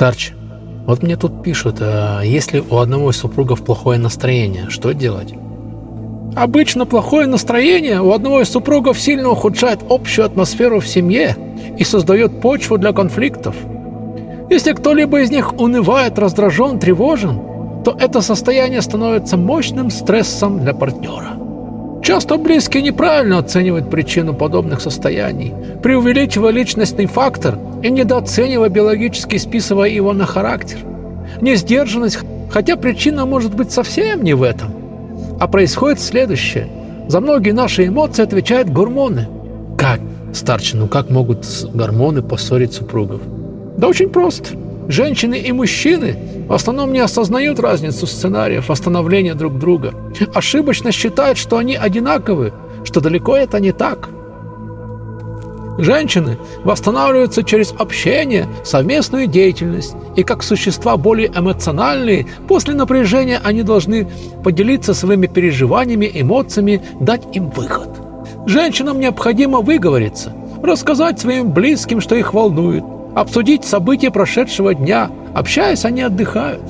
Старче, вот мне тут пишут, а если у одного из супругов плохое настроение, что делать? Обычно плохое настроение у одного из супругов сильно ухудшает общую атмосферу в семье и создает почву для конфликтов. Если кто-либо из них унывает, раздражен, тревожен, то это состояние становится мощным стрессом для партнера. Часто близкие неправильно оценивают причину подобных состояний, преувеличивая личностный фактор и недооценивая биологически списывая его на характер. Несдержанность, хотя причина может быть совсем не в этом. А происходит следующее. За многие наши эмоции отвечают гормоны. Как? Старче, ну как могут гормоны поссорить супругов? Да очень просто. Женщины и мужчины в основном не осознают разницу сценариев восстановления друг друга. Ошибочно считают, что они одинаковы, что далеко это не так. Женщины восстанавливаются через общение, совместную деятельность, и как существа более эмоциональные, после напряжения они должны поделиться своими переживаниями, эмоциями, дать им выход. Женщинам необходимо выговориться, рассказать своим близким, что их волнует, обсудить события прошедшего дня. Общаясь, они отдыхают.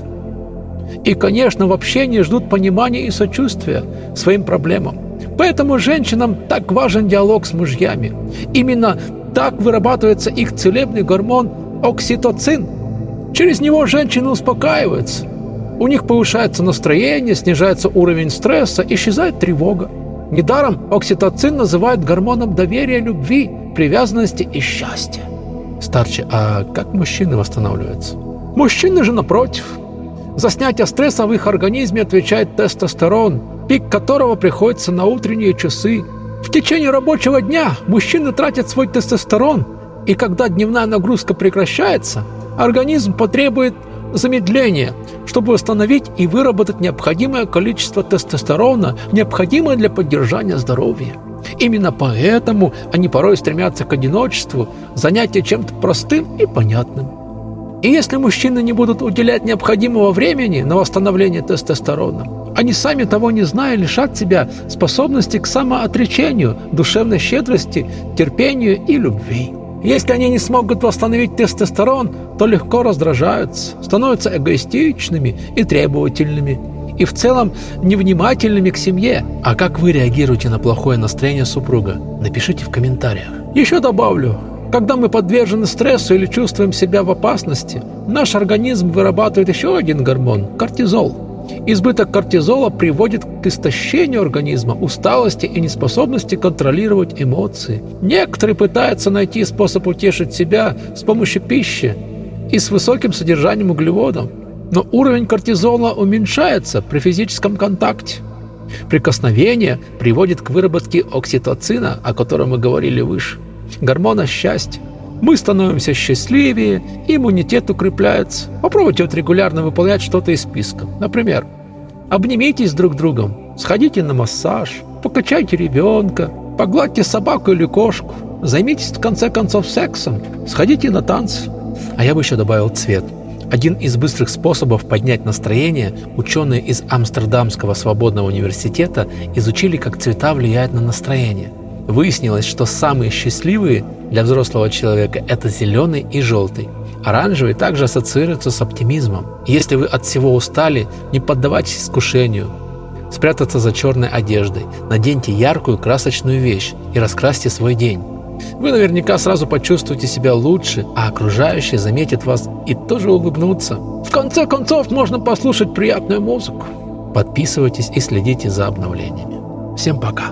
И, конечно, в общении ждут понимания и сочувствия своим проблемам. Поэтому женщинам так важен диалог с мужьями. Именно так вырабатывается их целебный гормон окситоцин. Через него женщины успокаиваются. У них повышается настроение, снижается уровень стресса, исчезает тревога. Недаром окситоцин называют гормоном доверия, любви, привязанности и счастья. Старче, а как мужчины восстанавливаются? Мужчины же напротив. За снятие стресса в их организме отвечает тестостерон, пик которого приходится на утренние часы. В течение рабочего дня мужчины тратят свой тестостерон, и когда дневная нагрузка прекращается, организм потребует замедления, чтобы восстановить и выработать необходимое количество тестостерона, необходимое для поддержания здоровья. Именно поэтому они порой стремятся к одиночеству, занятия чем-то простым и понятным. И если мужчины не будут уделять необходимого времени на восстановление тестостерона, они сами того не зная лишат себя способности к самоотречению, душевной щедрости, терпению и любви. Если они не смогут восстановить тестостерон, то легко раздражаются, становятся эгоистичными и требовательными, и в целом невнимательными к семье. А как вы реагируете на плохое настроение супруга? Напишите в комментариях. Еще добавлю, когда мы подвержены стрессу или чувствуем себя в опасности, наш организм вырабатывает еще один гормон – кортизол. Избыток кортизола приводит к истощению организма, усталости и неспособности контролировать эмоции. Некоторые пытаются найти способ утешить себя с помощью пищи и с высоким содержанием углеводов. Но уровень кортизола уменьшается при физическом контакте. Прикосновение приводит к выработке окситоцина, о котором мы говорили выше, гормона счастья. Мы становимся счастливее, иммунитет укрепляется. Попробуйте вот регулярно выполнять что-то из списка. Например, обнимитесь друг другом, сходите на массаж, покачайте ребенка, погладьте собаку или кошку, займитесь в конце концов сексом, сходите на танцы. А я бы еще добавил цвет – один из быстрых способов поднять настроение ученые из Амстердамского свободного университета изучили, как цвета влияют на настроение. Выяснилось, что самые счастливые для взрослого человека – это зеленый и желтый. Оранжевый также ассоциируется с оптимизмом. Если вы от всего устали, не поддавайтесь искушению. Спрятаться за черной одеждой, наденьте яркую красочную вещь и раскрасьте свой день. Вы наверняка сразу почувствуете себя лучше, а окружающие заметят вас и тоже улыбнутся. В конце концов, можно послушать приятную музыку. Подписывайтесь и следите за обновлениями. Всем пока!